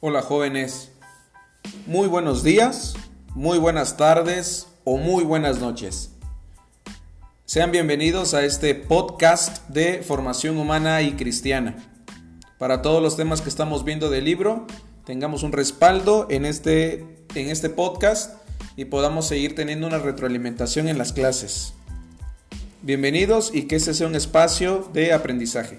Hola jóvenes, muy buenos días, muy buenas tardes o muy buenas noches. Sean bienvenidos a este podcast de formación humana y cristiana. Para todos los temas que estamos viendo del libro, tengamos un respaldo en este, en este podcast y podamos seguir teniendo una retroalimentación en las clases. Bienvenidos y que este sea un espacio de aprendizaje.